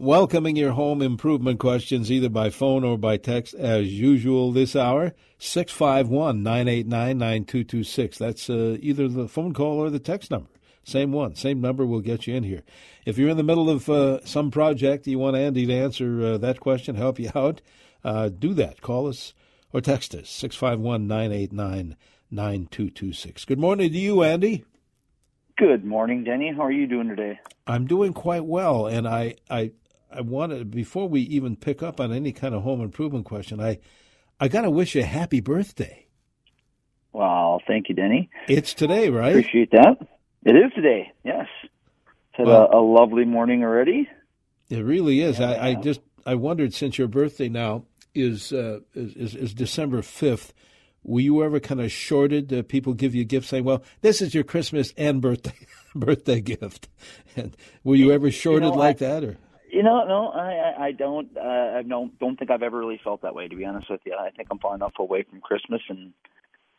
welcoming your home improvement questions either by phone or by text as usual this hour. 651 989 9226. That's uh, either the phone call or the text number. Same one, same number will get you in here. If you're in the middle of uh, some project, you want Andy to answer uh, that question, help you out, uh, do that. Call us or text us 651 989 9226. Good morning to you, Andy. Good morning, Denny. How are you doing today? I'm doing quite well, and I, I, I wanted before we even pick up on any kind of home improvement question, I, I got to wish you a happy birthday. Well, thank you, Denny. It's today, right? Appreciate that. It is today. Yes. Had well, a, a, lovely morning already. It really is. I, I, just I wondered since your birthday now is uh, is, is December fifth. Were you ever kind of shorted? Uh, people give you gifts saying, "Well, this is your Christmas and birthday birthday gift." And were you ever shorted you know, like I, that, or? You know, no, I I don't. Uh, I don't don't think I've ever really felt that way. To be honest with you, I think I'm far enough away from Christmas, and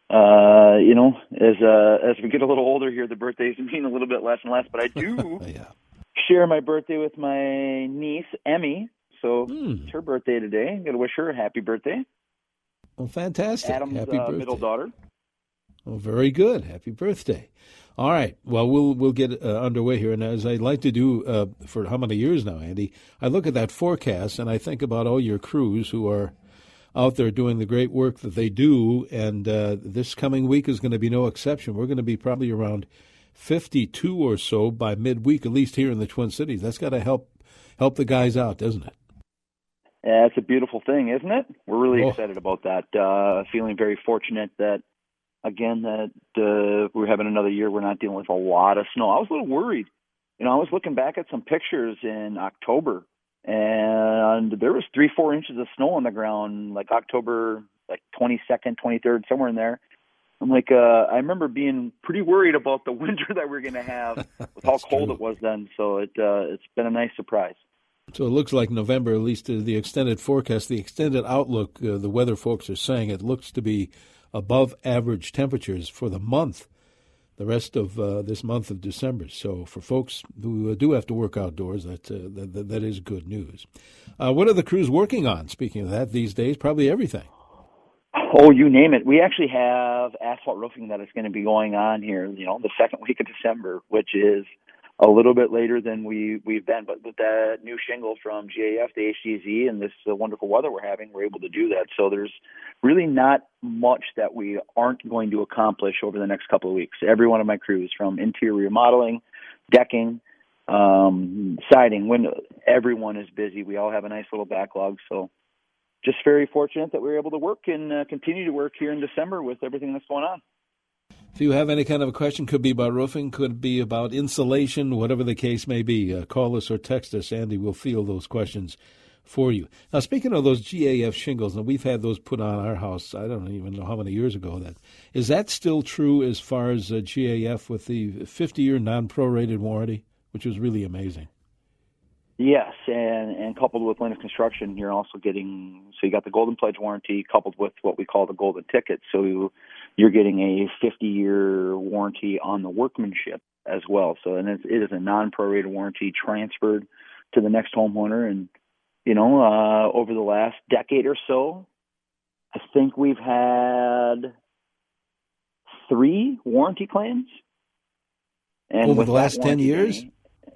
uh, you know, as uh, as we get a little older here, the birthdays mean a little bit less and less. But I do yeah. share my birthday with my niece Emmy, so mm. it's her birthday today. I'm to wish her a happy birthday. Well, fantastic. Adam's happy uh, birthday. middle daughter. Well, very good. Happy birthday. All right. Well, we'll we'll get uh, underway here, and as I like to do uh, for how many years now, Andy, I look at that forecast and I think about all your crews who are out there doing the great work that they do, and uh, this coming week is going to be no exception. We're going to be probably around 52 or so by midweek, at least here in the Twin Cities. That's got to help help the guys out, doesn't it? Yeah, it's a beautiful thing, isn't it? We're really oh. excited about that. Uh, feeling very fortunate that, again, that uh, we're having another year. We're not dealing with a lot of snow. I was a little worried. You know, I was looking back at some pictures in October, and there was three, four inches of snow on the ground, like October, like 22nd, 23rd, somewhere in there. I'm like, uh, I remember being pretty worried about the winter that we are going to have with how cold true. it was then. So it uh, it's been a nice surprise. So it looks like November, at least the extended forecast, the extended outlook, uh, the weather folks are saying it looks to be above average temperatures for the month, the rest of uh, this month of December. So for folks who do have to work outdoors, that, uh, that, that is good news. Uh, what are the crews working on? Speaking of that, these days, probably everything. Oh, you name it. We actually have asphalt roofing that is going to be going on here, you know, the second week of December, which is a little bit later than we we've been. But with that new shingle from GAF, the HDZ, and this uh, wonderful weather we're having, we're able to do that. So there's really not much that we aren't going to accomplish over the next couple of weeks. Every one of my crews, from interior remodeling, decking, um, siding, window, everyone is busy. We all have a nice little backlog. So just very fortunate that we were able to work and uh, continue to work here in December with everything that's going on. If you have any kind of a question, could be about roofing, could be about insulation, whatever the case may be, uh, call us or text us. Andy will field those questions for you. Now, speaking of those GAF shingles, and we've had those put on our house. I don't even know how many years ago. That is that still true as far as uh, GAF with the 50-year non-prorated warranty, which was really amazing. Yes, and and coupled with Lindus Construction, you're also getting so you got the Golden Pledge warranty coupled with what we call the Golden Ticket. So you, you're getting a 50 year warranty on the workmanship as well. So and it's, it is a non-prorated warranty transferred to the next homeowner. And you know, uh, over the last decade or so, I think we've had three warranty claims. And over the last 10 years.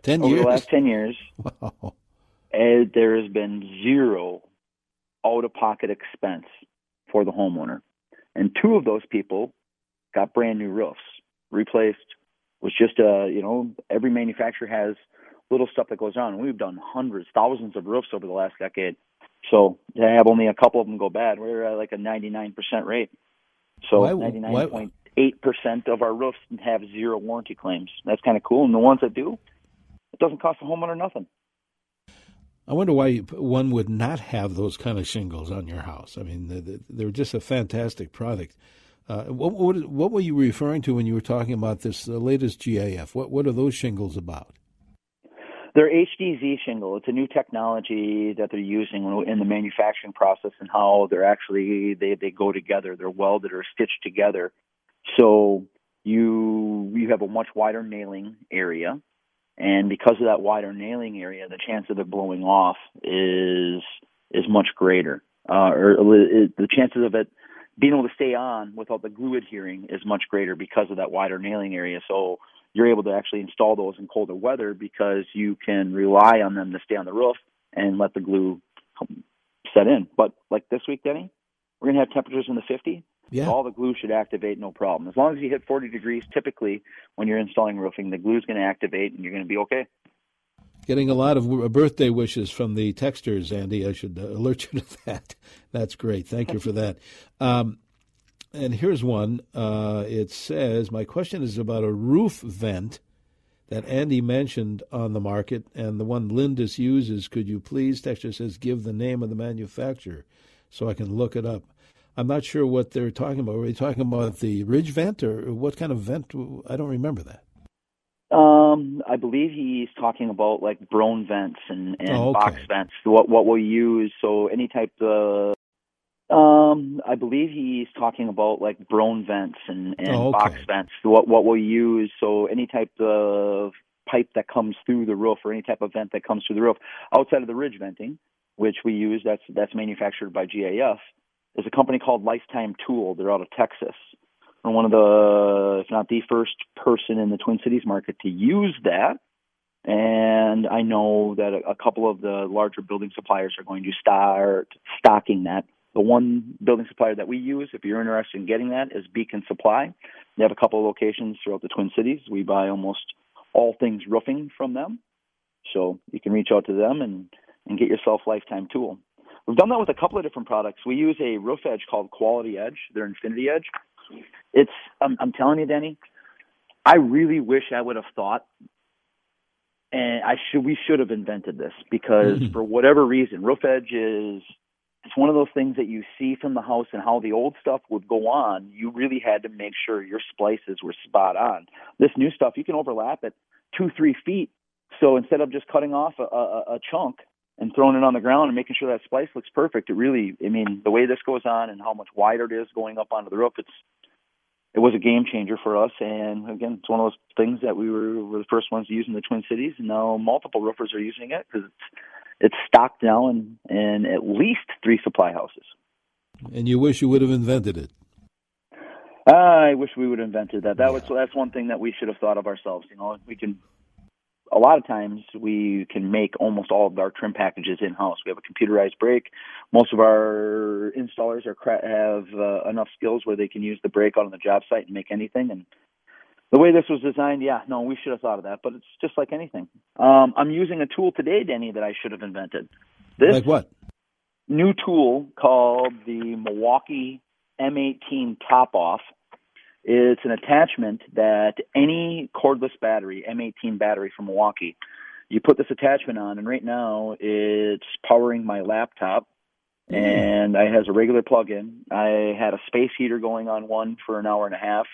Ten over years. the last ten years. Wow. there has been zero out-of-pocket expense for the homeowner, and two of those people got brand new roofs replaced. Was just a uh, you know every manufacturer has little stuff that goes on. We've done hundreds, thousands of roofs over the last decade. So to have only a couple of them go bad, we're at like a 99% rate. So 99.8% of our roofs have zero warranty claims. That's kind of cool. And the ones that do, it doesn't cost the homeowner nothing. I wonder why one would not have those kind of shingles on your house. I mean, they're just a fantastic product. Uh, what, what, what were you referring to when you were talking about this latest GAF? What what are those shingles about? They're HDZ shingle. It's a new technology that they're using in the manufacturing process and how they're actually they they go together. They're welded or stitched together. So you you have a much wider nailing area and because of that wider nailing area, the chance of it blowing off is is much greater, uh, or the chances of it being able to stay on without the glue adhering is much greater because of that wider nailing area. So you're able to actually install those in colder weather because you can rely on them to stay on the roof and let the glue set in. But like this week, Denny, we're going to have temperatures in the 50. Yeah. all the glue should activate no problem. As long as you hit 40 degrees, typically when you're installing roofing, the glue is going to activate and you're going to be okay. Getting a lot of birthday wishes from the texters, Andy. I should uh, alert you to that. That's great. Thank you for that. Um, and here's one. Uh, it says, My question is about a roof vent that Andy mentioned on the market and the one Lindus uses. Could you please, texture says, give the name of the manufacturer so I can look it up? I'm not sure what they're talking about. Are they talking about the ridge vent or what kind of vent? I don't remember that. Um, I believe he's talking about like Broan vents and, and Oh, okay. box vents. What what we'll use. So any type of um, I believe he's talking about like Broan vents and, and Oh, okay. box vents. What what we'll use. So any type of pipe that comes through the roof or any type of vent that comes through the roof outside of the ridge venting, which we use. That's that's manufactured by GAF. Is a company called Lifetime Tool. They're out of Texas. And one of the, if not the first person in the Twin Cities market to use that. And I know that a, a couple of the larger building suppliers are going to start stocking that. The one building supplier that we use, if you're interested in getting that, is Beacon Supply. They have a couple of locations throughout the Twin Cities. We buy almost all things roofing from them. So you can reach out to them and, and get yourself Lifetime Tool. We've done that with a couple of different products. We use a roof edge called Quality Edge. They're Infinity Edge. It's I'm, I'm telling you, Denny. I really wish I would have thought, and I should we should have invented this because Mhm. for whatever reason, roof edge is it's one of those things that you see from the house and how the old stuff would go on. You really had to make sure your splices were spot on. This new stuff you can overlap it two three feet. So instead of just cutting off a, a, a chunk and throwing it on the ground and making sure that splice looks perfect, it really, I mean, the way this goes on and how much wider it is going up onto the roof, it's it was a game changer for us. And again, it's one of those things that we were, were the first ones to use in the Twin Cities, and now multiple roofers are using it because it's it's stocked now in in at least three supply houses. And you wish you would have invented it. I wish we would have invented that. That was that's one thing that we should have thought of ourselves. You know, we can. A lot of times we can make almost all of our trim packages in house. We have a computerized brake. Most of our installers are have uh, enough skills where they can use the brake out on the job site and make anything. And the way this was designed, yeah, no, we should have thought of that. But it's just like anything. Um, I'm using a tool today, Denny, that I should have invented. This Like what? new tool called the Milwaukee M18 Top Off. It's an attachment that any cordless battery, M18 battery from Milwaukee, you put this attachment on, and right now it's powering my laptop, mm-hmm. and it has a regular plug-in. I had a space heater going on one for an hour and a half.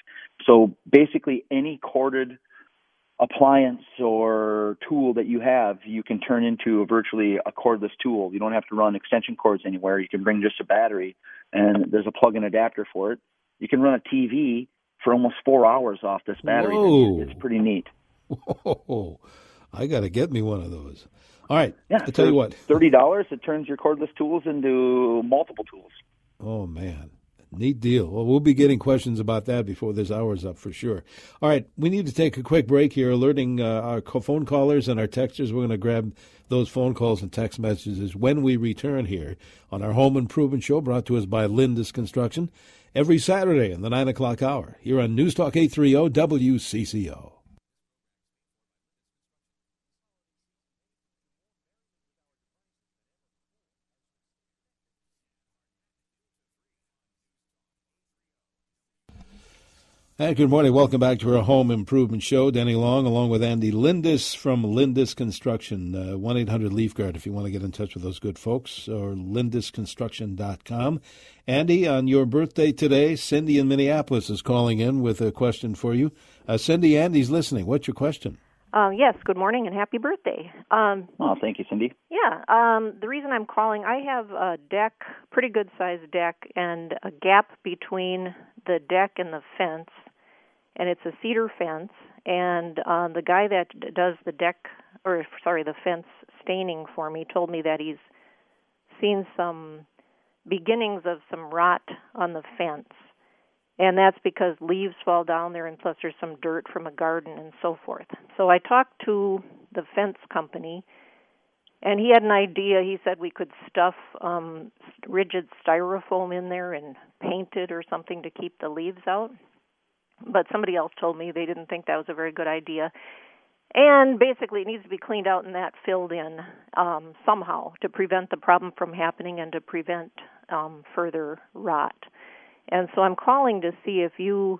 So basically, any corded appliance or tool that you have, you can turn into a virtually a cordless tool. You don't have to run extension cords anywhere. You can bring just a battery, and there's a plug-in adapter for it. You can run a TV for almost four hours off this battery. Whoa. It's pretty neat. Whoa, I got to get me one of those. All right. Yeah, I'll tell you what. thirty dollars, it turns your cordless tools into multiple tools. Oh, man. Neat deal. Well, we'll be getting questions about that before this hour's up for sure. All right. We need to take a quick break here, alerting uh, our phone callers and our texters. We're going to grab those phone calls and text messages when we return here on our Home Improvement Show brought to us by Lindus Construction every Saturday in the 9 o'clock hour here on News Talk 830 WCCO. Hey, good morning. Welcome back to our home improvement show. Denny Long, along with Andy Lindus from Lindus Construction. Uh, 1 800 Leaf Guard if you want to get in touch with those good folks, or lindusconstruction.com. Andy, on your birthday today, Cindy in Minneapolis is calling in with a question for you. Uh, Cindy, Andy's listening. What's your question? Um, yes, good morning and happy birthday. Um, Oh, thank you, Cindy. yeah, um, the reason I'm calling, I have a deck, pretty good sized deck, and a gap between the deck and the fence, and it's a cedar fence, and uh, the guy that does the deck or sorry the fence staining for me told me that he's seen some beginnings of some rot on the fence and that's because leaves fall down there and plus there's some dirt from a garden and so forth. So i talked to the fence company and he had an idea. He said we could stuff um rigid styrofoam in there and paint it or something to keep the leaves out but somebody else told me they didn't think that was a very good idea and basically it needs to be cleaned out and that filled in um, somehow to prevent the problem from happening and to prevent um, further rot. And so I'm calling to see if you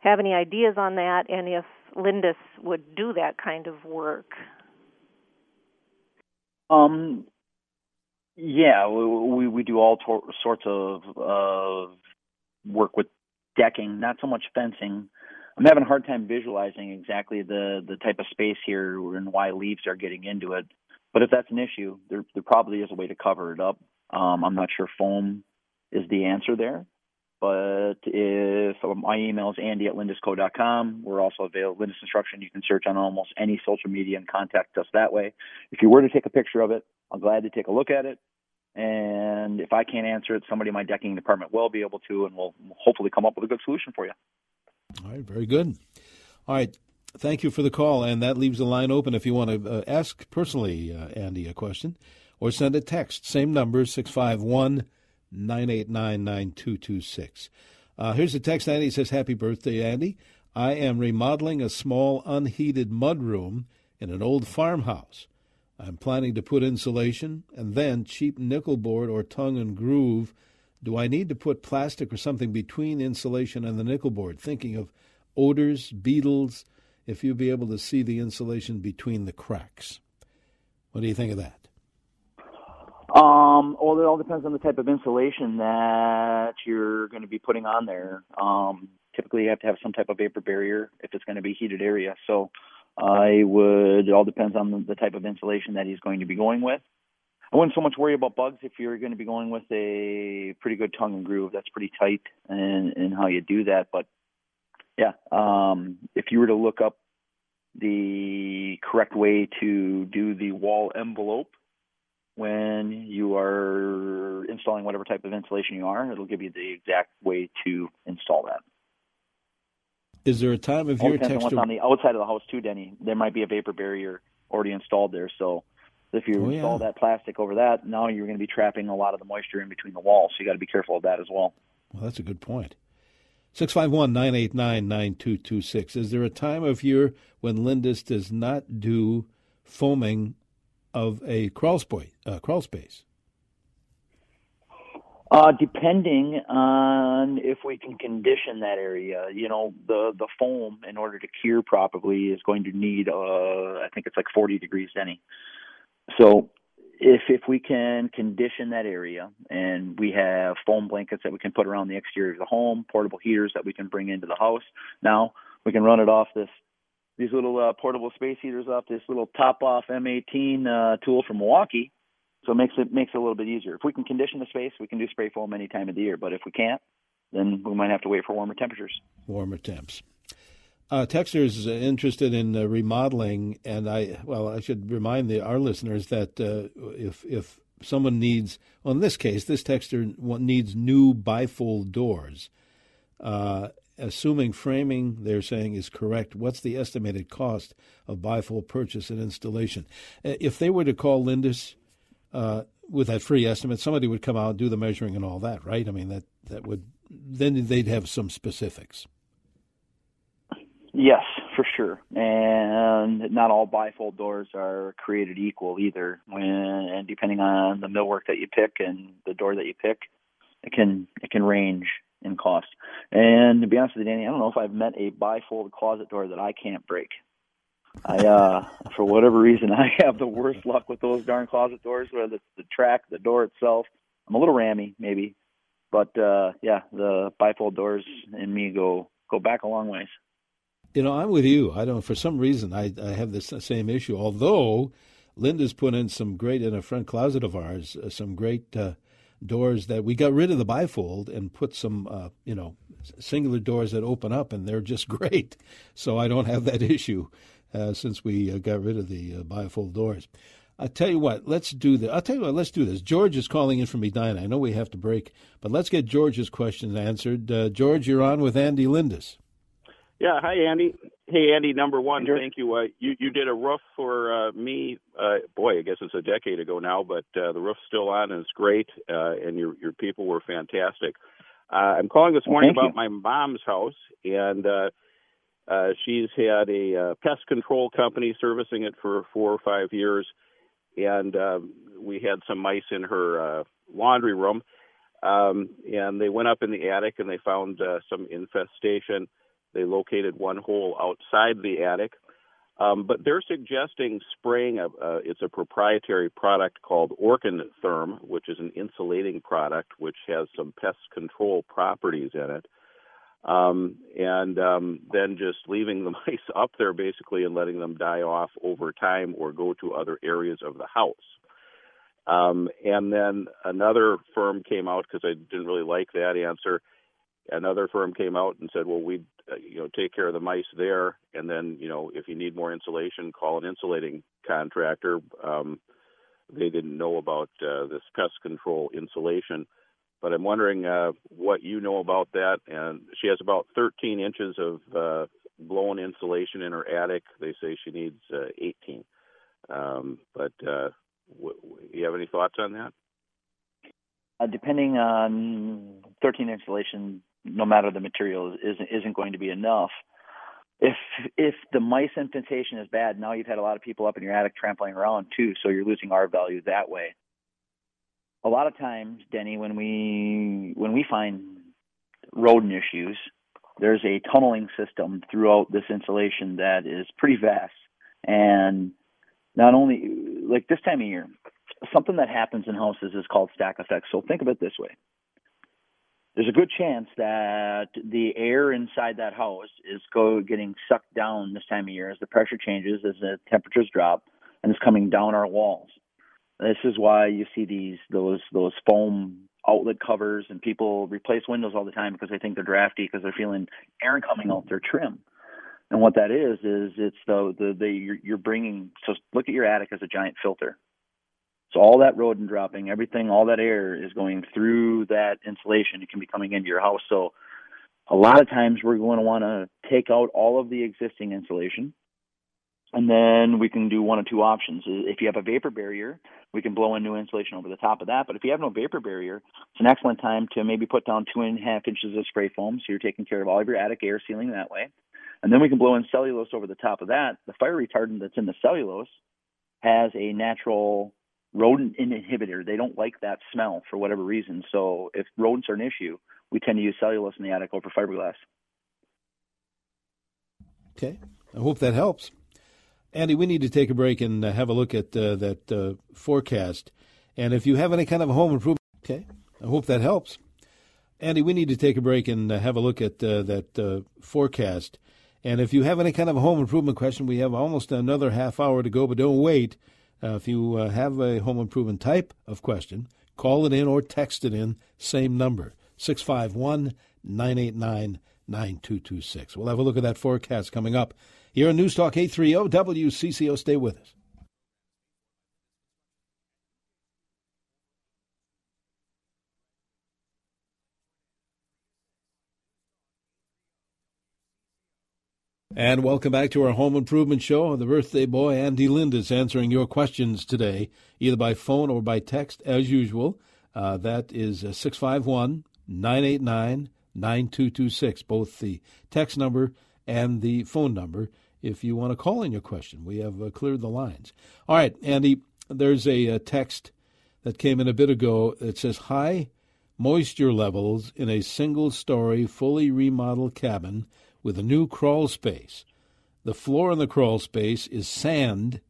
have any ideas on that and if Lindus would do that kind of work. Um, yeah, we we do all to- sorts of uh, work with decking, not so much fencing. I'm having a hard time visualizing exactly the the type of space here and why leaves are getting into it. But if that's an issue, there there probably is a way to cover it up. Um, I'm not sure foam is the answer there. But if my email is andy at lindusco.com, we're also available. Lindus Construction, you can search on almost any social media and contact us that way. If you were to take a picture of it, I'm glad to take a look at it. And if I can't answer it, somebody in my decking department will be able to, and we'll hopefully come up with a good solution for you. All right, very good. All right, thank you for the call, and that leaves the line open if you want to uh, ask personally, uh, Andy, a question, or send a text. Same number, 651 989 9226. Uh, here's a text, Andy says, Happy birthday, Andy. I am remodeling a small unheated mudroom in an old farmhouse. I'm planning to put insulation and then cheap nickel board or tongue and groove do I need to put plastic or something between insulation and the nickel board? Thinking of odors, beetles, if you'd be able to see the insulation between the cracks. What do you think of that? Um, well, it all depends on the type of insulation that you're going to be putting on there. Um, typically, you have to have some type of vapor barrier if it's going to be a heated area. So, I would. It all depends on the, type of insulation that he's going to be going with. I wouldn't so much worry about bugs if you're going to be going with a pretty good tongue and groove. That's pretty tight in, in how you do that. But yeah, um, if you were to look up the correct way to do the wall envelope when you are installing whatever type of insulation you are, it'll give you the exact way to install that. Is there a time of All year depends on what's on the outside of the house too, Denny. There might be a vapor barrier already installed there, so if you Oh, install yeah. that plastic over that, now you're going to be trapping a lot of the moisture in between the walls. So you got to be careful of that as well. Well, that's a good point. 651 989 9226. Is there a time of year when Lindus does not do foaming of a crawl, spa- uh, crawl space? Uh, depending on if we can condition that area, you know, the the foam in order to cure properly is going to need, uh, I think it's like 40 degrees Denny. So if if we can condition that area and we have foam blankets that we can put around the exterior of the home, portable heaters that we can bring into the house, now we can run it off this these little uh, portable space heaters off this little top off M18 uh, tool from Milwaukee. So it makes it makes it a little bit easier. If we can condition the space, we can do spray foam any time of the year. But if we can't, then we might have to wait for warmer temperatures. warmer temps. Uh, Texter is uh, interested in uh, remodeling, and I well, I should remind the, our listeners that uh, if if someone needs, well, in this case, this texter needs new bifold doors. Uh, assuming framing, they're saying is correct. What's the estimated cost of bifold purchase and installation? Uh, If they were to call Lindus uh, with that free estimate, somebody would come out and do the measuring and all that, right? I mean that that would then they'd have some specifics. Yes, for sure. And not all bifold doors are created equal either. When and depending on the millwork that you pick and the door that you pick, it can it can range in cost. And to be honest with you, Denny, I don't know if I've met a bifold closet door that I can't break. I uh for whatever reason I have the worst luck with those darn closet doors, whether it's the track, the door itself. I'm a little rammy, maybe. But uh yeah, the bifold doors and me go go back a long ways. You know, I'm with you. I don't. For some reason, I I have this same issue. Although Lindus put in some great in a front closet of ours, uh, some great uh, doors that we got rid of the bifold and put some, uh, you know, singular doors that open up, and they're just great. So I don't have that issue since we uh, got rid of the uh, bifold doors. I'll tell you what, let's do this. I'll tell you what, let's do this. George is calling in from Edina. I know we have to break, but let's get George's questions answered. Uh, George, you're on with Andy Lindus. Yeah, hi Andy. Hey Andy, number one, thank you. Uh, you you did a roof for uh, me. Uh, boy, I guess it's a decade ago now, but uh, the roof's still on and it's great. Uh, and your your people were fantastic. Uh, I'm calling this morning about you. my mom's house, and uh, she's had a uh, pest control company servicing it for four or five years, and um, we had some mice in her uh, laundry room. Um, and they went up in the attic and they found uh, some infestation they located one hole outside the attic. Um, but they're suggesting spraying a, uh, it's a proprietary product called Orkin Therm, which is an insulating product which has some pest control properties in it. Um, and um, then just leaving the mice up there basically and letting them die off over time or go to other areas of the house. Um, and then another firm came out because I didn't really like that answer another firm came out and said, well, we, uh, you know, take care of the mice there, and then, you know, if you need more insulation, call an insulating contractor. Um, they didn't know about uh, this pest control insulation, but I'm wondering uh, what you know about that. And she has about 13 inches of uh, blown insulation in her attic. They say she needs uh, 18. Um, but uh, w- you have any thoughts on that? Uh, depending on 13 insulation no matter the material, isn't isn't going to be enough. If if the mice infestation is bad, now you've had a lot of people up in your attic trampling around too, so you're losing R value that way. A lot of times, Denny, when we when we find rodent issues, there's a tunneling system throughout this insulation that is pretty vast, and not only like this time of year, something that happens in houses is called stack effect. So think of it this way: there's a good chance that the air inside that house is go getting sucked down this time of year as the pressure changes, as the temperatures drop, and it's coming down our walls. This is why you see these those those foam outlet covers and people replace windows all the time because they think they're drafty because they're feeling air coming out their trim. And what that is is it's the the, the you're, you're bringing so look at your attic as a giant filter. So all that rodent dropping, everything, all that air is going through that insulation. It can be coming into your house. So a lot of times we're going to want to take out all of the existing insulation. And then we can do one of two options. If you have a vapor barrier, we can blow in new insulation over the top of that. But if you have no vapor barrier, it's an excellent time to maybe put down two and a half inches of spray foam. So you're taking care of all of your attic air sealing that way. And then we can blow in cellulose over the top of that. The fire retardant that's in the cellulose has a natural rodent inhibitor. They don't like that smell for whatever reason. So if rodents are an issue, we tend to use cellulose in the attic over fiberglass. Okay, I hope that helps. Andy, we need to take a break and uh, have a look at uh, that uh, forecast. And if you have any kind of home improvement, okay, I hope that helps. Andy, we need to take a break and have a look at that forecast. And if you have any kind of home improvement question, we have almost another half hour to go, but don't wait. Uh, if you uh, have a home improvement type of question, call it in or text it in, same number, 651 989 9226. We'll have a look at that forecast coming up here on News Talk 830 WCCO. Stay with us. And welcome back to our home improvement show. The birthday boy, Andy Lind, is answering your questions today, either by phone or by text, as usual. Uh, that is uh, 651 989 9226, both the text number and the phone number, if you want to call in your question. We have uh, cleared the lines. All right, Andy, there's a, a text that came in a bit ago that says high moisture levels in a single story, fully remodeled cabin with a new crawl space. The floor in the crawl space is sand.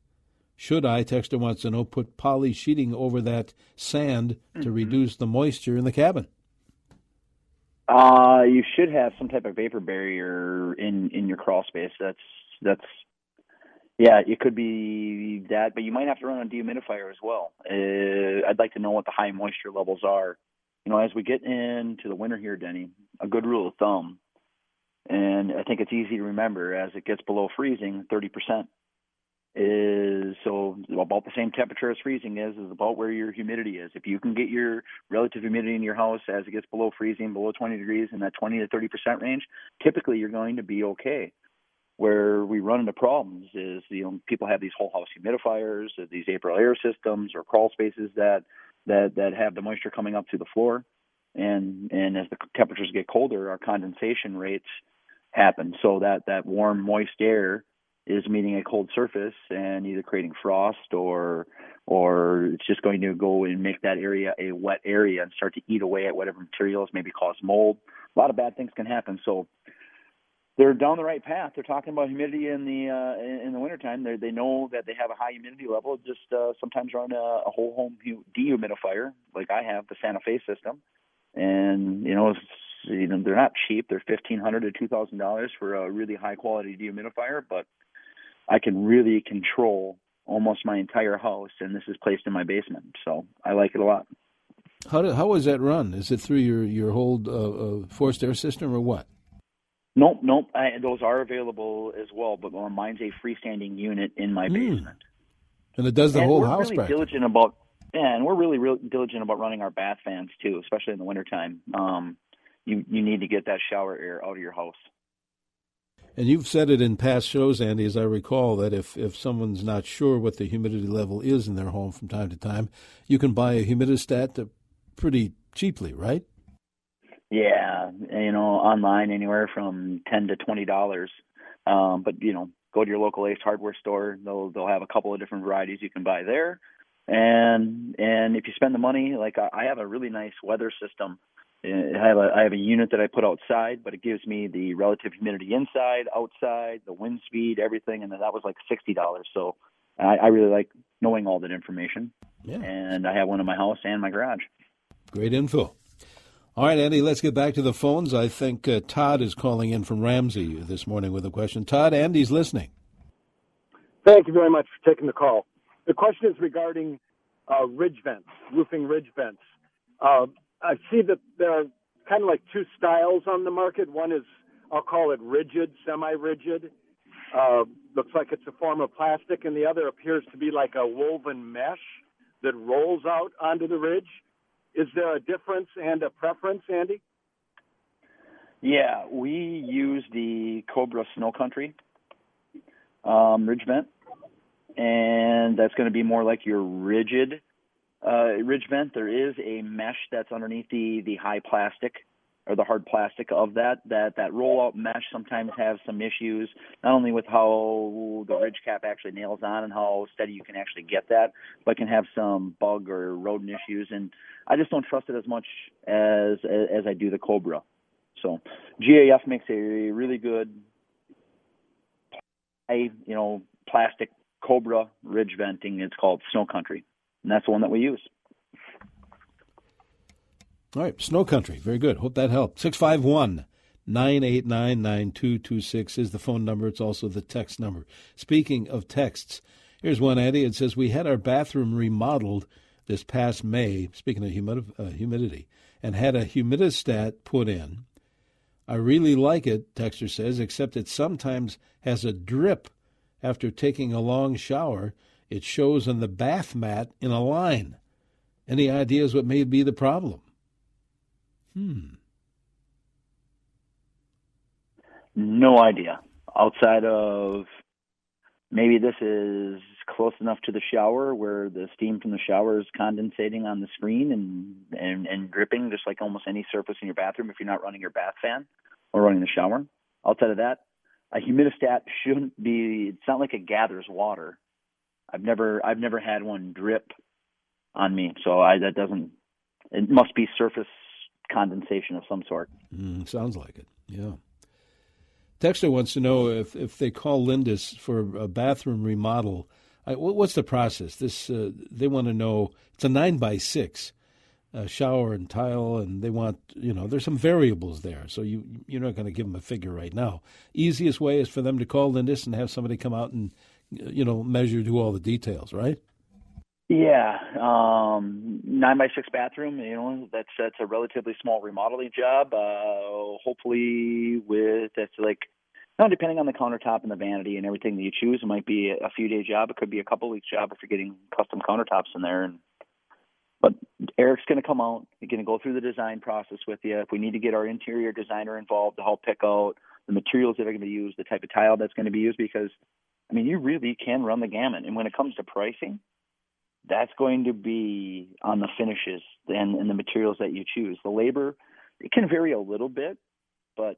Should I, Texter wants to know, put poly sheeting over that sand mm-hmm. to reduce the moisture in the cabin? Uh, you should have some type of vapor barrier in in your crawl space. That's that's yeah, it could be that, but you might have to run a dehumidifier as well. Uh, I'd like to know what the high moisture levels are. You know, as we get into the winter here, Denny, a good rule of thumb, and I think it's easy to remember as it gets below freezing, 30% is so about the same temperature as freezing is is about where your humidity is. If you can get your relative humidity in your house as it gets below freezing, below 20 degrees in that 20 to 30 percent range, typically you're going to be okay. Where we run into problems is you um, know people have these whole house humidifiers, uh, these Aprilaire systems, or crawl spaces that that that have the moisture coming up to the floor, and and as the temperatures get colder, our condensation rates happen. So that that warm, moist air is meeting a cold surface and either creating frost or or it's just going to go and make that area a wet area and start to eat away at whatever materials, maybe cause mold. A lot of bad things can happen. So they're down the right path. They're talking about humidity in the uh, in the wintertime. They they know that they have a high humidity level. Just uh, sometimes run a, a whole home dehumidifier, like I have the Santa Fe system, and you know, you know they're not cheap. They're fifteen hundred to two thousand dollars for a really high quality dehumidifier, but I can really control almost my entire house, and this is placed in my basement, so I like it a lot. How do, how is that run? Is it through your your whole uh, uh, forced air system or what? Nope, nope. I, those are available as well, but mine's a freestanding unit in my mm. basement. And it does the and whole we're house. Really diligent about, yeah, and we're really, really diligent about running our bath fans too, especially in the wintertime. Um, you you need to get that shower air out of your house. And you've said it in past shows, Andy, as I recall, that if, if someone's not sure what the humidity level is in their home from time to time, you can buy a humidistat pretty cheaply, right? Yeah, you know, online anywhere from ten to twenty dollars. Um, but you know, go to your local Ace Hardware store. They'll they'll have a couple of different varieties you can buy there. And and if you spend the money, like I have a really nice weather system. I have a I have a unit that I put outside, but it gives me the relative humidity inside, outside, the wind speed, everything, and that was like sixty dollars. So I, I really like knowing all that information. Yeah. And I have one in my house and my garage. Great info. All right, Andy, let's get back to the phones. I think uh, Todd is calling in from Ramsey this morning with a question. Todd, Andy's listening. Thank you very much for taking the call. The question is regarding uh, ridge vents, roofing ridge vents. Uh, I see that there are kind of like two styles on the market. One is, I'll call it rigid, semi rigid. Uh, looks like it's a form of plastic, and the other appears to be like a woven mesh that rolls out onto the ridge. Is there a difference and a preference, Andy? Yeah, we use the Cobra Snow Country um, ridge vent, and that's going to be more like your rigid uh, ridge vent. There is a mesh that's underneath the the high plastic or the hard plastic of that that that rollout mesh sometimes has some issues not only with how the ridge cap actually nails on and how steady you can actually get that but can have some bug or rodent issues. And I just don't trust it as much as as I do the Cobra. So GAF makes a really good you know plastic Cobra ridge venting. It's called Snow Country. And that's the one that we use all right, Snow Country. Very good. Hope that helped. 651 989 9226 is the phone number. It's also the text number. Speaking of texts, here's one, Eddie. It says, We had our bathroom remodeled this past May, speaking of humid- uh, humidity, and had a humidistat put in. I really like it, Texter says, except it sometimes has a drip after taking a long shower. It shows on the bath mat in a line. Any ideas what may be the problem? Hmm. No idea. Outside of maybe this is close enough to the shower where the steam from the shower is condensating on the screen and, and, and dripping just like almost any surface in your bathroom if you're not running your bath fan or running the shower. Outside of that, a humidistat shouldn't be it's not like it gathers water. I've never I've never had one drip on me, so I that doesn't it must be surface condensation of some sort. Mm, sounds like it. Yeah. Texter wants to know if, if they call Lindus for a bathroom remodel, I, what's the process? This uh, they want to know. It's a nine by six uh, shower and tile, and they want you know there's some variables there, so you you're not going to give them a figure right now. Easiest way is for them to call Lindus and have somebody come out and you know measure, do all the details, right? Yeah, um, nine by six bathroom. You know, that's that's a relatively small remodeling job. Uh, hopefully, with that's like, now depending on the countertop and the vanity and everything that you choose, it might be a few day job. It could be a couple weeks job if you're getting custom countertops in there. And but Eric's going to come out. He's going to go through the design process with you. If we need to get our interior designer involved to help pick out the materials that are going to be used, the type of tile that's going to be used, because I mean, you really can run the gamut. And when it comes to pricing, that's going to be on the finishes and, and the materials that you choose. The labor, it can vary a little bit, but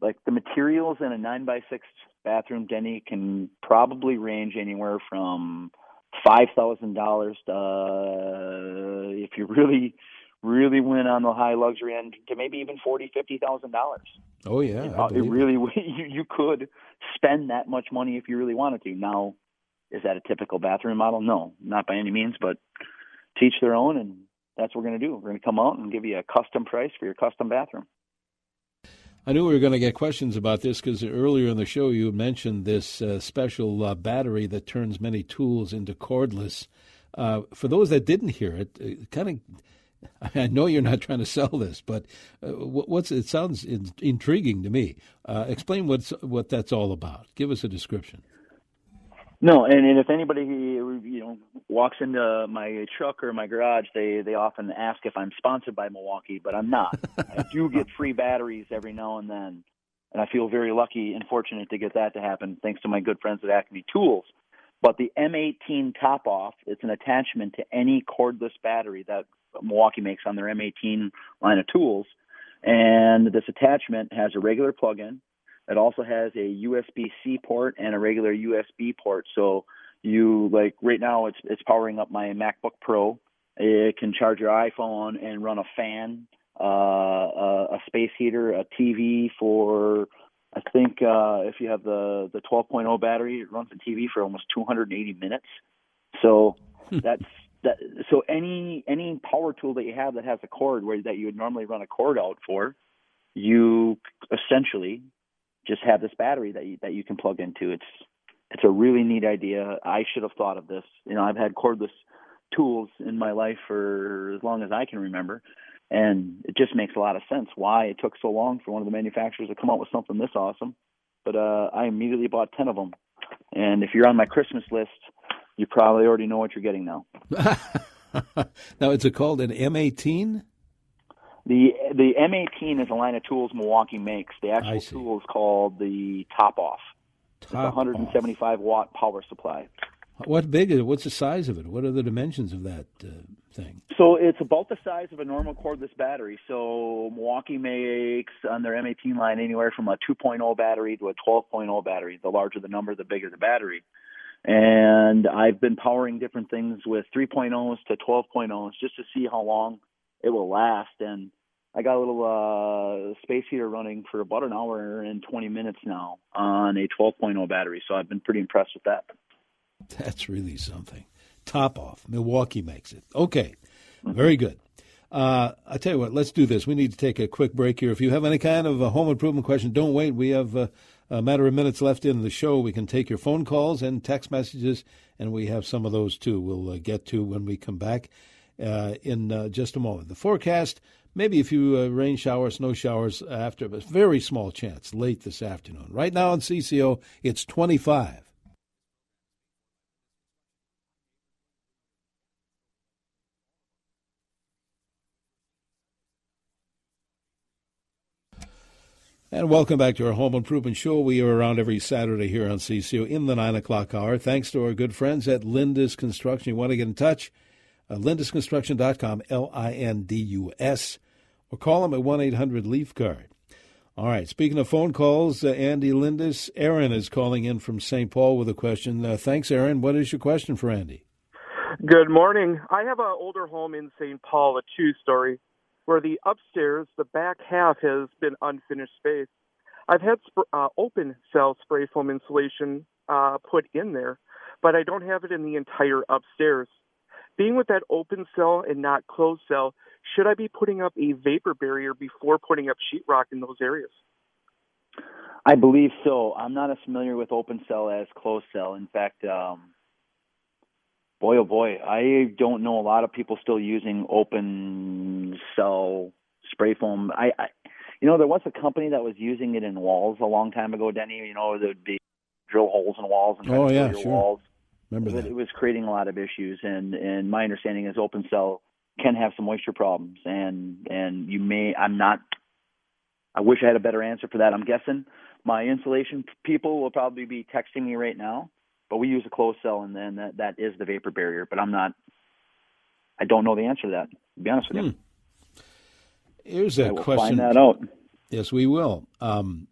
like the materials in a nine by six bathroom Denny can probably range anywhere from five thousand dollars to uh, if you really really went on the high luxury end to maybe even forty fifty thousand dollars. Oh yeah, you it really you, you could spend that much money if you really wanted to. Now is that a typical bathroom model? No, not by any means, but teach their own, and that's what we're going to do. We're going to come out and give you a custom price for your custom bathroom. I knew we were going to get questions about this because earlier in the show you mentioned this uh, special uh, battery that turns many tools into cordless. Uh, for those that didn't hear it, uh, kind of I know you're not trying to sell this, but uh, what's it sounds intriguing to me. Uh, explain what's what that's all about. Give us a description. No, and, and if anybody you know walks into my truck or my garage, they they often ask if I'm sponsored by Milwaukee, but I'm not. I do get free batteries every now and then, and I feel very lucky and fortunate to get that to happen thanks to my good friends at Acme Tools. But the M18 top off, it's an attachment to any cordless battery that Milwaukee makes on their M18 line of tools. And this attachment has a regular plug-in, it also has a USB C port and a regular USB port. So you like right now it's it's powering up my MacBook Pro. It can charge your iPhone and run a fan, uh, a, a space heater, a TV for I think uh, if you have the the 12.0 battery, it runs the TV for almost 280 minutes. So hmm. that's that. So any any power tool that you have that has a cord where that you would normally run a cord out for, you essentially just have this battery that you, that you can plug into. It's it's a really neat idea. I should have thought of this. You know, I've had cordless tools in my life for as long as I can remember, and it just makes a lot of sense why it took so long for one of the manufacturers to come up with something this awesome. But uh, I immediately bought ten of them, and if you're on my Christmas list, you probably already know what you're getting now. now, is it called an M18? The the M18 is a line of tools Milwaukee makes. The actual tool is called the Top Off. Top it's a 175 off. watt power supply. What big is it? What's the size of it? What are the dimensions of that uh, thing? So it's about the size of a normal cordless battery. So Milwaukee makes on their M18 line anywhere from a 2.0 battery to a 12.0 battery. The larger the number, the bigger the battery. And I've been powering different things with 3.0s to 12.0s just to see how long it will last. And I got a little uh, space heater running for about an hour and 20 minutes now on a 12.0 battery. So I've been pretty impressed with that. That's really something. Top off. Milwaukee makes it. Okay. Very good. Uh, I tell you what, let's do this. We need to take a quick break here. If you have any kind of a home improvement question, don't wait. We have uh, a matter of minutes left in the show. We can take your phone calls and text messages, and we have some of those too. We'll uh, get to when we come back uh, in uh, just a moment. The forecast maybe a few uh, rain showers, snow showers after, but very small chance late this afternoon. Right now in CCO, it's 25. And welcome back to our Home Improvement Show. We are around every Saturday here on CCO in the 9 o'clock hour. Thanks to our good friends at Lindus Construction. You want to get in touch? Uh, LindusConstruction.com, L I N D U S, or call them at 1 800 Leaf Guard. All right, speaking of phone calls, uh, Andy Lindus, Aaron is calling in from St. Paul with a question. Uh, thanks, Aaron. What is your question for Andy? Good morning. I have an older home in St. Paul, a two story, where the upstairs, the back half has been unfinished space. I've had sp- uh, open cell spray foam insulation uh, put in there, but I don't have it in the entire upstairs being with that open cell and not closed cell, should I be putting up a vapor barrier before putting up sheetrock in those areas? I believe so. I'm not as familiar with open cell as closed cell. In fact, um, boy, oh boy, I don't know a lot of people still using open cell spray foam. I, I you know, there was a company that was using it in walls a long time ago, Denny. You know, there'd be drill holes in walls and oh yeah, sure. walls. Remember that? It was creating a lot of issues, and and my understanding is open cell can have some moisture problems, and and you may. I'm not. I wish I had a better answer for that. I'm guessing my insulation people will probably be texting me right now, but we use a closed cell, and then that that is the vapor barrier. But I'm not. I don't know the answer to that. To be honest with hmm. you. Here's a question. Find that out. Yes, we will. Um,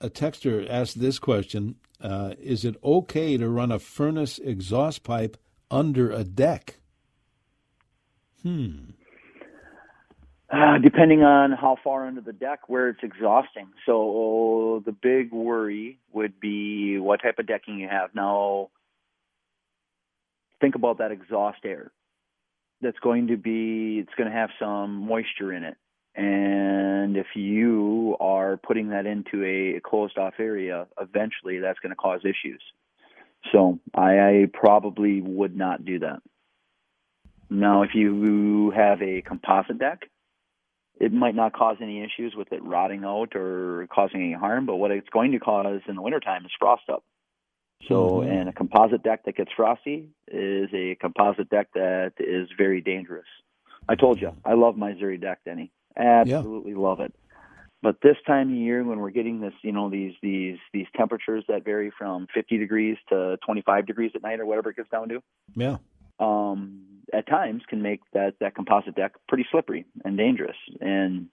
a texter asked this question: uh, Is it okay to run a furnace exhaust pipe under a deck? Hmm. Uh, depending on how far under the deck, where it's exhausting. So the big worry would be what type of decking you have. Now, think about that exhaust air. That's going to be, it's going to have some moisture in it. And if you are putting that into a closed off area, eventually that's going to cause issues. So I, I probably would not do that. Now, if you have a composite deck, it might not cause any issues with it rotting out or causing any harm, but what it's going to cause in the wintertime is frost up. So, mm-hmm. and a composite deck that gets frosty is a composite deck that is very dangerous. I told you, I love my Zuri deck, Denny. Absolutely yeah. love it. But this time of year, when we're getting this, you know, these these these temperatures that vary from 50 degrees to 25 degrees at night or whatever it gets down to, yeah, um, at times can make that that composite deck pretty slippery and dangerous. And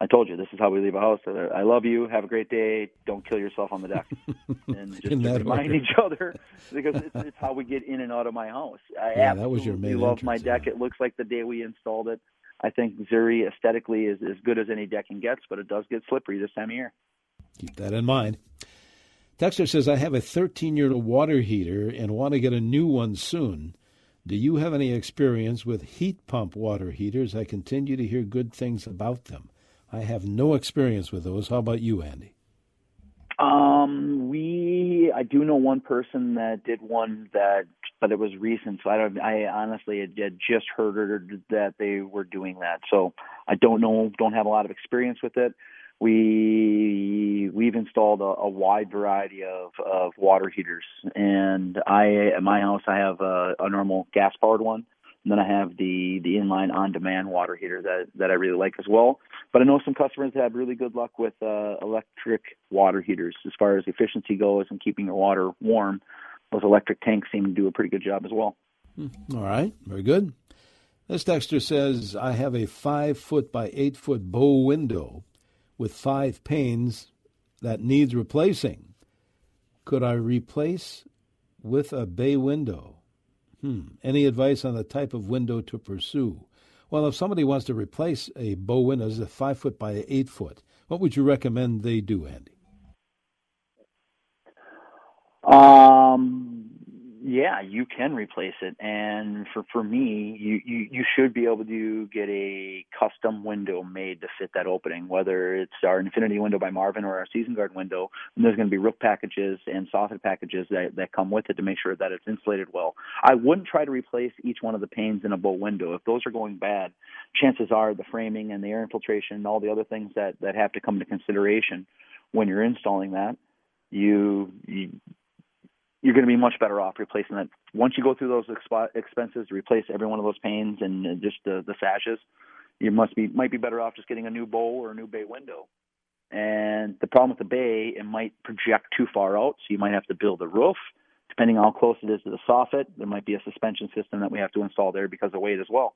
I told you this is how we leave a house. I love you. Have a great day. Don't kill yourself on the deck. and just remind order. each other because it's, it's, how we get in and out of my house. I yeah, that was your main. love entrance, my deck. Yeah. It looks like the day we installed it. I think Zuri aesthetically is as good as any decking gets, but it does get slippery this time of year. Keep that in mind. Texter says, I have a 13 year old water heater and want to get a new one soon. Do you have any experience with heat pump water heaters? I continue to hear good things about them. I have no experience with those. How about you, Andy? Um, we I do know one person that did one that, but it was recent. So I don't. I honestly had, had just heard that they were doing that. So I don't know. Don't have a lot of experience with it. We we've installed a, a wide variety of of water heaters, and I at my house I have a, a normal gas powered one, and then I have the the inline on demand water heater that that I really like as well. But I know some customers have really good luck with uh, electric water heaters as far as efficiency goes and keeping your water warm. Those electric tanks seem to do a pretty good job as well. Hmm. All right, very good. This texter says I have a five foot by eight foot bow window with five panes that needs replacing. Could I replace with a bay window? Hmm. Any advice on the type of window to pursue? Well, if somebody wants to replace a bow window as a five foot by eight foot, what would you recommend they do, Andy? Um, yeah, you can replace it. And for for me, you, you you should be able to get a custom window made to fit that opening, whether it's our Infinity window by Marvin or our Season Guard window. And there's going to be roof packages and soffit packages that that come with it to make sure that it's insulated well. I wouldn't try to replace each one of the panes in a bow window. If those are going bad, chances are the framing and the air infiltration and all the other things that that have to come into consideration when you're installing that you, you you're going to be much better off replacing that. Once you go through those exp- expenses, replace every one of those panes and just the, the sashes, you must be might be better off just getting a new bowl or a new bay window. And the problem with the bay, it might project too far out, so you might have to build a roof. Depending on how close it is to the soffit, there might be a suspension system that we have to install there because of weight as well.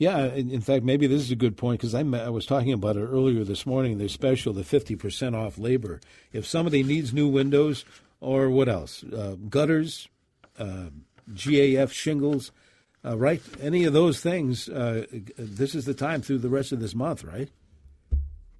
Yeah, in fact, maybe this is a good point because I, I was talking about it earlier this morning. Their special, the 50% off labor. If somebody needs new windows or what else, uh, gutters, uh, GAF shingles, uh, right? Any of those things, uh, this is the time through the rest of this month, right?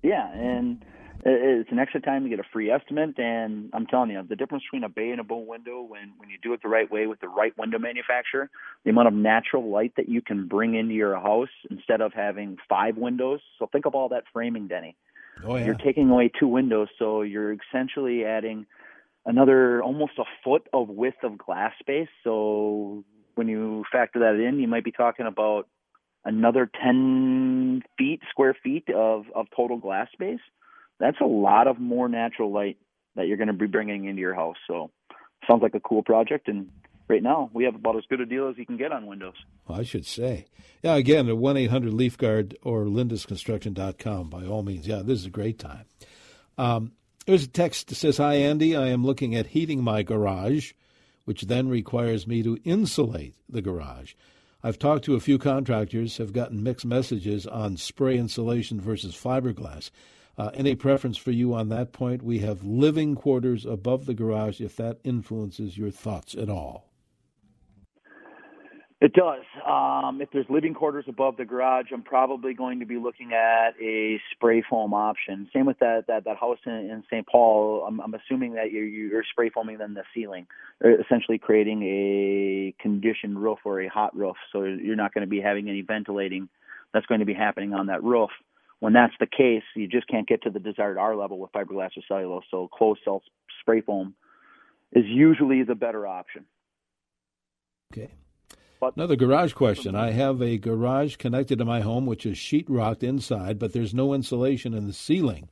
Yeah, and it's an extra time to get a free estimate, and I'm telling you, the difference between a bay and a bow window, when when you do it the right way with the right window manufacturer, the amount of natural light that you can bring into your house instead of having five windows. So think of all that framing, Denny. Oh, yeah. You're taking away two windows, so you're essentially adding another almost a foot of width of glass space. So when you factor that in, you might be talking about another 10 feet, square feet of, of total glass space. That's a lot of more natural light that you're going to be bringing into your house. So sounds like a cool project. And right now we have about as good a deal as you can get on windows. Well, I should say. Yeah, again, at 1 800 Leafguard or lindusconstruction.com by all means. Yeah, this is a great time. Um, there's a text that says Hi, Andy. I am looking at heating my garage, which then requires me to insulate the garage. I've talked to a few contractors, have gotten mixed messages on spray insulation versus fiberglass. Uh, any preference for you on that point? We have living quarters above the garage, if that influences your thoughts at all. It does. Um, if there's living quarters above the garage, I'm probably going to be looking at a spray foam option. Same with that that, that house in, in St. Paul. I'm, I'm assuming that you're, you're spray foaming then the ceiling, essentially creating a conditioned roof or a hot roof. So you're not going to be having any ventilating that's going to be happening on that roof. When that's the case, you just can't get to the desired R level with fiberglass or cellulose. So closed cell spray foam is usually the better option. Okay. But, Another garage question. I have a garage connected to my home, which is sheetrocked inside, but there's no insulation in the ceiling.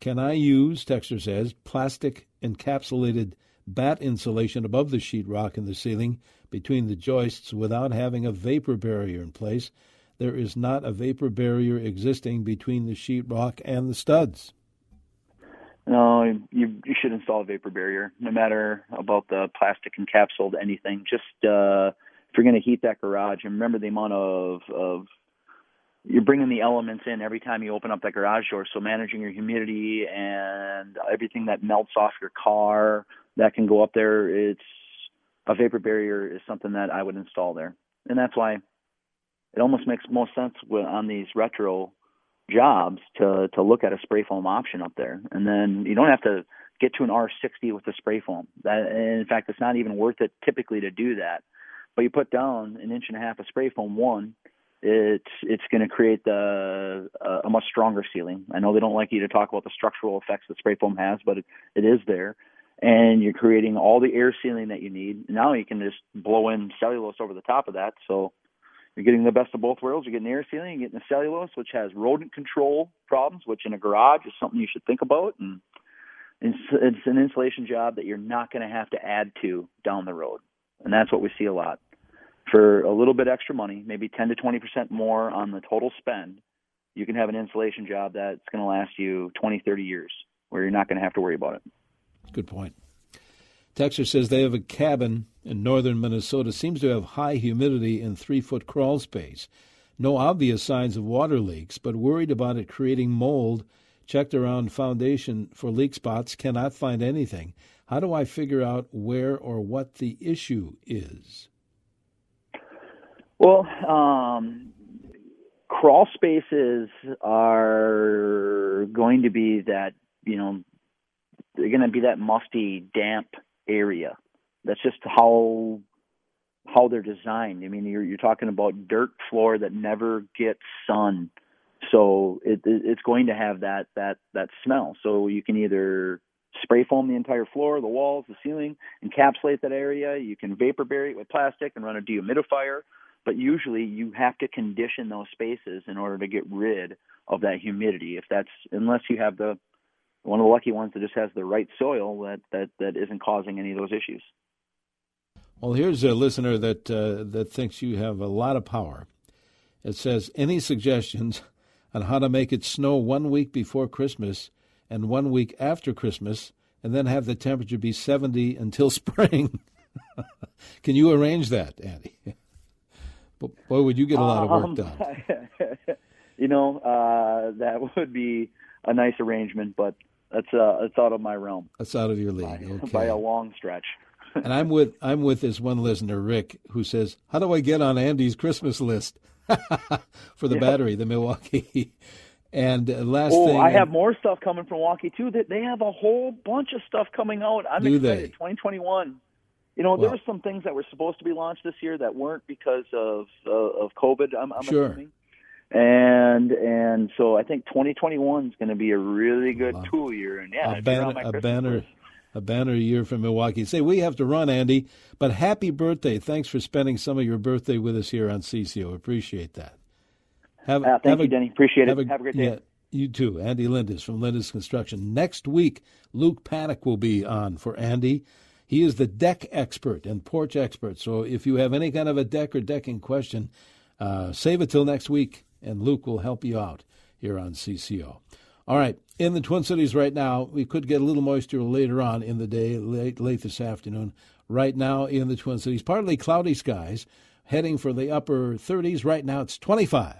Can I use, Texter says, plastic encapsulated batt insulation above the sheetrock in the ceiling between the joists without having a vapor barrier in place? There is not a vapor barrier existing between the sheetrock and the studs. No, you you should install a vapor barrier, no matter about the plastic encapsulated anything. Just uh, if you're going to heat that garage, and remember the amount of of you're bringing the elements in every time you open up that garage door. So managing your humidity and everything that melts off your car that can go up there, it's a vapor barrier is something that I would install there, and that's why it almost makes most sense on these retro jobs to to look at a spray foam option up there, and then you don't have to get to an R60 with the spray foam. That, in fact, it's not even worth it typically to do that but you put down an inch and a half of spray foam one, it's it's going to create the uh, a much stronger ceiling. I know they don't like you to talk about the structural effects that spray foam has, but it, it is there, and you're creating all the air sealing that you need. Now you can just blow in cellulose over the top of that, so you're getting the best of both worlds. You're getting air sealing, you're getting the cellulose, which has rodent control problems, which in a garage is something you should think about, and it's, it's an insulation job that you're not going to have to add to down the road, and that's what we see a lot for a little bit extra money, maybe 10 to 20 percent more on the total spend, you can have an insulation job that's going to last you 20, 30 years, where you're not going to have to worry about it. Good point. Texas says they have a cabin in northern Minnesota, seems to have high humidity and three foot crawl space. No obvious signs of water leaks, but worried about it creating mold. Checked around foundation for leak spots, cannot find anything. How do I figure out where or what the issue is? Well, um, crawl spaces are going to be that you know they're going to be that musty, damp area. That's just how how they're designed. I mean, you're you're talking about dirt floor that never gets sun, so it, it it's going to have that that that smell. So you can either spray foam the entire floor, the walls, the ceiling, encapsulate that area. You can vapor bury it with plastic and run a dehumidifier but usually you have to condition those spaces in order to get rid of that humidity. If that's unless you have the one of the lucky ones that just has the right soil that that that isn't causing any of those issues. Well, here's a listener that uh, that thinks you have a lot of power. It says any suggestions on how to make it snow one week before Christmas and one week after Christmas, and then have the temperature be 70 until spring. Can you arrange that, Andy? Boy, would you get a lot of work um, done. you know, uh, that would be a nice arrangement, but that's uh, that's out of my realm. That's out of your league. By, okay. by a long stretch. and I'm with I'm with this one listener, Rick, who says, "How do I get on Andy's Christmas list for the battery, the Milwaukee?" And last oh, thing, I have more stuff coming from Milwaukee too. That they have a whole bunch of stuff coming out. I'm do excited. They? 2021. You know, there were some things that were supposed to be launched this year that weren't because of uh, of COVID. I'm, I'm sure. assuming. And and so I think 2021 is going to be a really good tool year. And yeah, a banner, a banner, a banner year for Milwaukee. Say, we have to run, Andy, but happy birthday. Thanks for spending some of your birthday with us here on CCO. Appreciate that. Have, uh, thank have you, a, Denny. Appreciate it. Have a, have a great day. Yeah, you too. Andy Lindus from Lindus Construction. Next week, Luke Panic will be on for Andy. He is the deck expert and porch expert. So if you have any kind of a deck or decking question, uh, save it till next week, and Luke will help you out here on CCO. All right, in the Twin Cities right now, we could get a little moisture later on in the day, late late this afternoon. Right now in the Twin Cities, partly cloudy skies, heading for the upper 30s. Right now it's 25.